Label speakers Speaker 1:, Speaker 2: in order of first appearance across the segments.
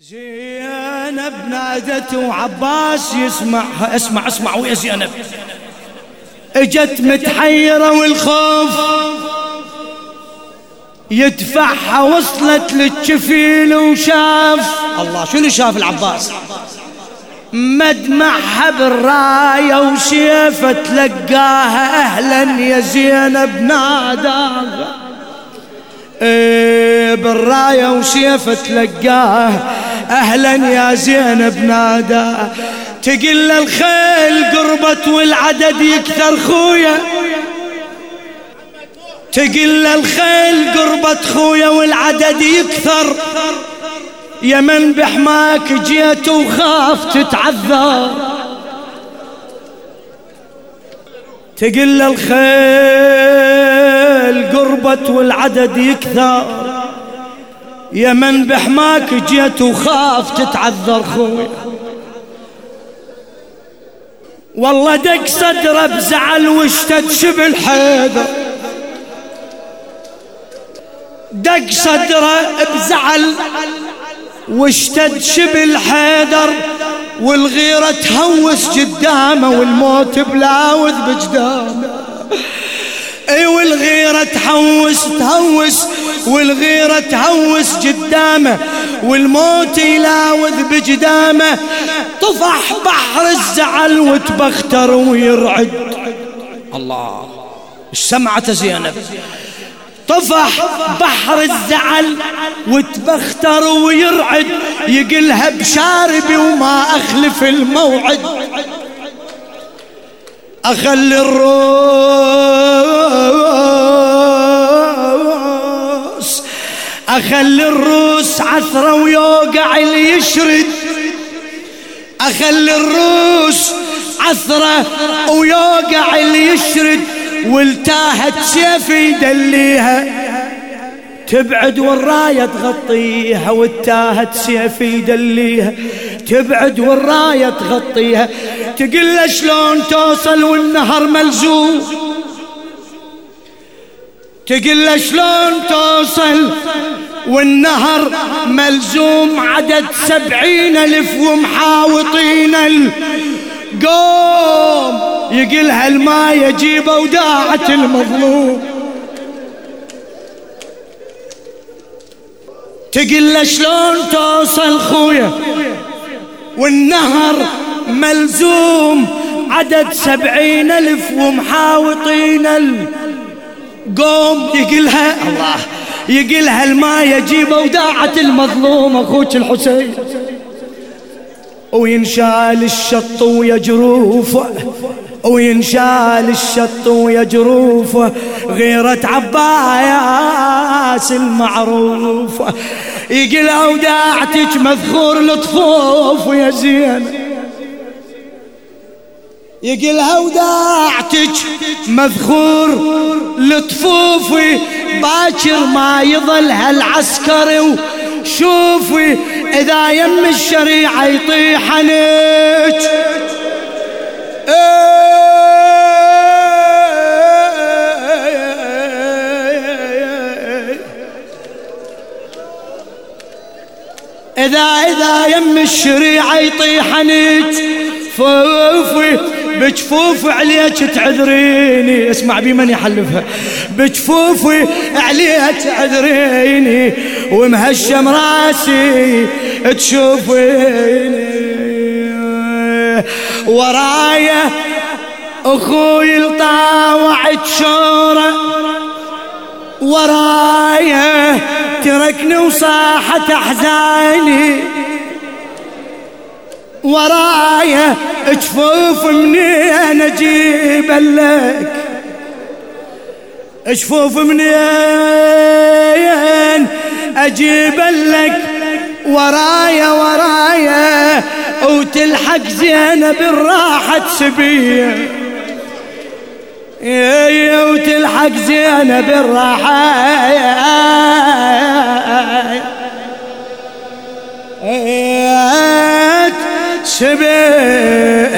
Speaker 1: زينب نادته وعباس يسمعها اسمع اسمع ويا زينب اجت متحيرة والخوف يدفعها وصلت للجفيل وشاف. الله شنو شاف العباس؟ مدمعها بالراية وسيفة تلقاها أهلا يا زينب ناداها بالراية وسيفة تلقاها أهلا يا زينب نادى. تقل الخيل قربت والعدد يكثر خويا. تقل الخيل قربت خويا والعدد يكثر. يا من بحماك جيت وخاف تتعذر. تقل الخيل قربت والعدد يكثر. يا من بحماك جيت وخاف تتعذر خوي. والله دق صدره بزعل واشتد شبل حيدر دق صدره بزعل واشتد شبل حيدر. والغيرة تهوس قدامه والموت بلاوذ بجدامه. اي والغيرة تحوس تهوس والغيرة تهوس قدامه والموت يلاوذ بجدامه. طفح بحر الزعل وتبختر ويرعد. الله سمعت زينب؟ طفح بحر الزعل وتبختر ويرعد. يقلها بشاربي وما أخلف الموعد. أخلي الروس أخلي الروس عثرة ويوقع اللي يشرد. أخلي الروس عثرة ويوقع اللي يشرد. والتاهت سيفي يدليها. تبعد والراية تغطيها. والتاهت سيفي يدليها. تبعد والراية تغطيها. تقول شلون توصل والنهر ملزوم. تقول شلون توصل والنهر ملزوم عدد سبعين ألف ومحاوطين القوم. يقلها الماء يجيب وداعة المظلوم. تقل شلون توصل خويا؟ والنهر ملزوم عدد سبعين ألف ومحاوطين القوم. يقلها الله. يقلها الماء يجيب وداعة المظلوم أخوك الحسين. وينشال الشط ويجروفه وينشال الشط ويجروفه غيرة عباس المعروفة يقل أوداعتك مذخور لطفوف يا زين. يقل أوداعتك مذخور لطفوفي باكر ما يظل هالعسكري وشوفي إذا يم الشريعة يطيح عليك. إذا إذا يم الشريعة يطيح عنيك فوفي بجفوف عليك تعذريني. اسمع بي من يحلفها. بجفوفي عليك تعذريني ومهشم راسي تشوفيني. ورايا أخوي الطاوع تشوره ورايا تركني وصاحت أحزاني. ورايا جفوف منين أجيب لك؟ جفوف منين أجيب لك؟ ورايا ورايا وتلحق زينب الراحة سبيه وتلحق زينب الراحة. سبيا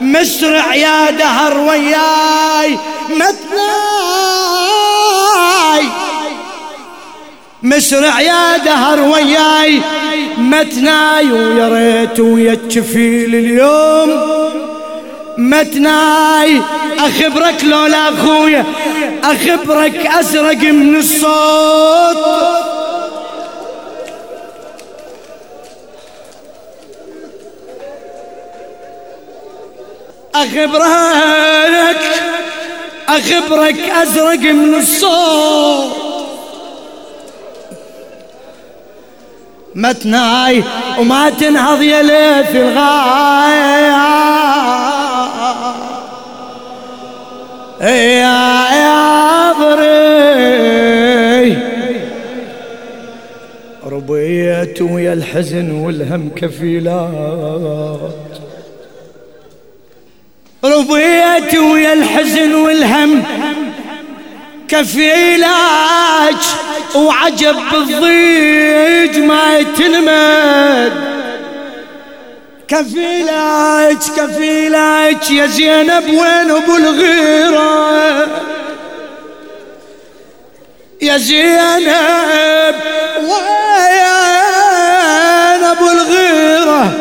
Speaker 1: مسرع يا دهر وياي مثناي مسرع يا دهر وياي متناي. ويا ريت ويا الجفيل اليوم متناي. أخبرك لولا أخويا أخبرك ازرق من الصوت. أخبرك أخبرك أزرق من الصوت متناي وما تنهض يا ليث الغاية. يا يا بري ربيت ويا الحزن والهم كفيلات. ربيت ويا الحزن والهم كفيلاج وعجب بالضيج ما يتلمد كفيلاج كفيلاج يا زينب وين ابو الغيرة. يا زينب وين ابو الغيرة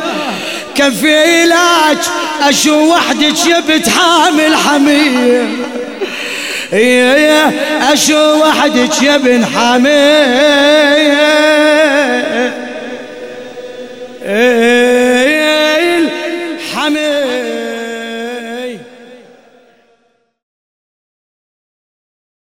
Speaker 1: كفيلاج أشو وحدك يا بنت حامل حمير يا أشو وحدك يا ابن حميد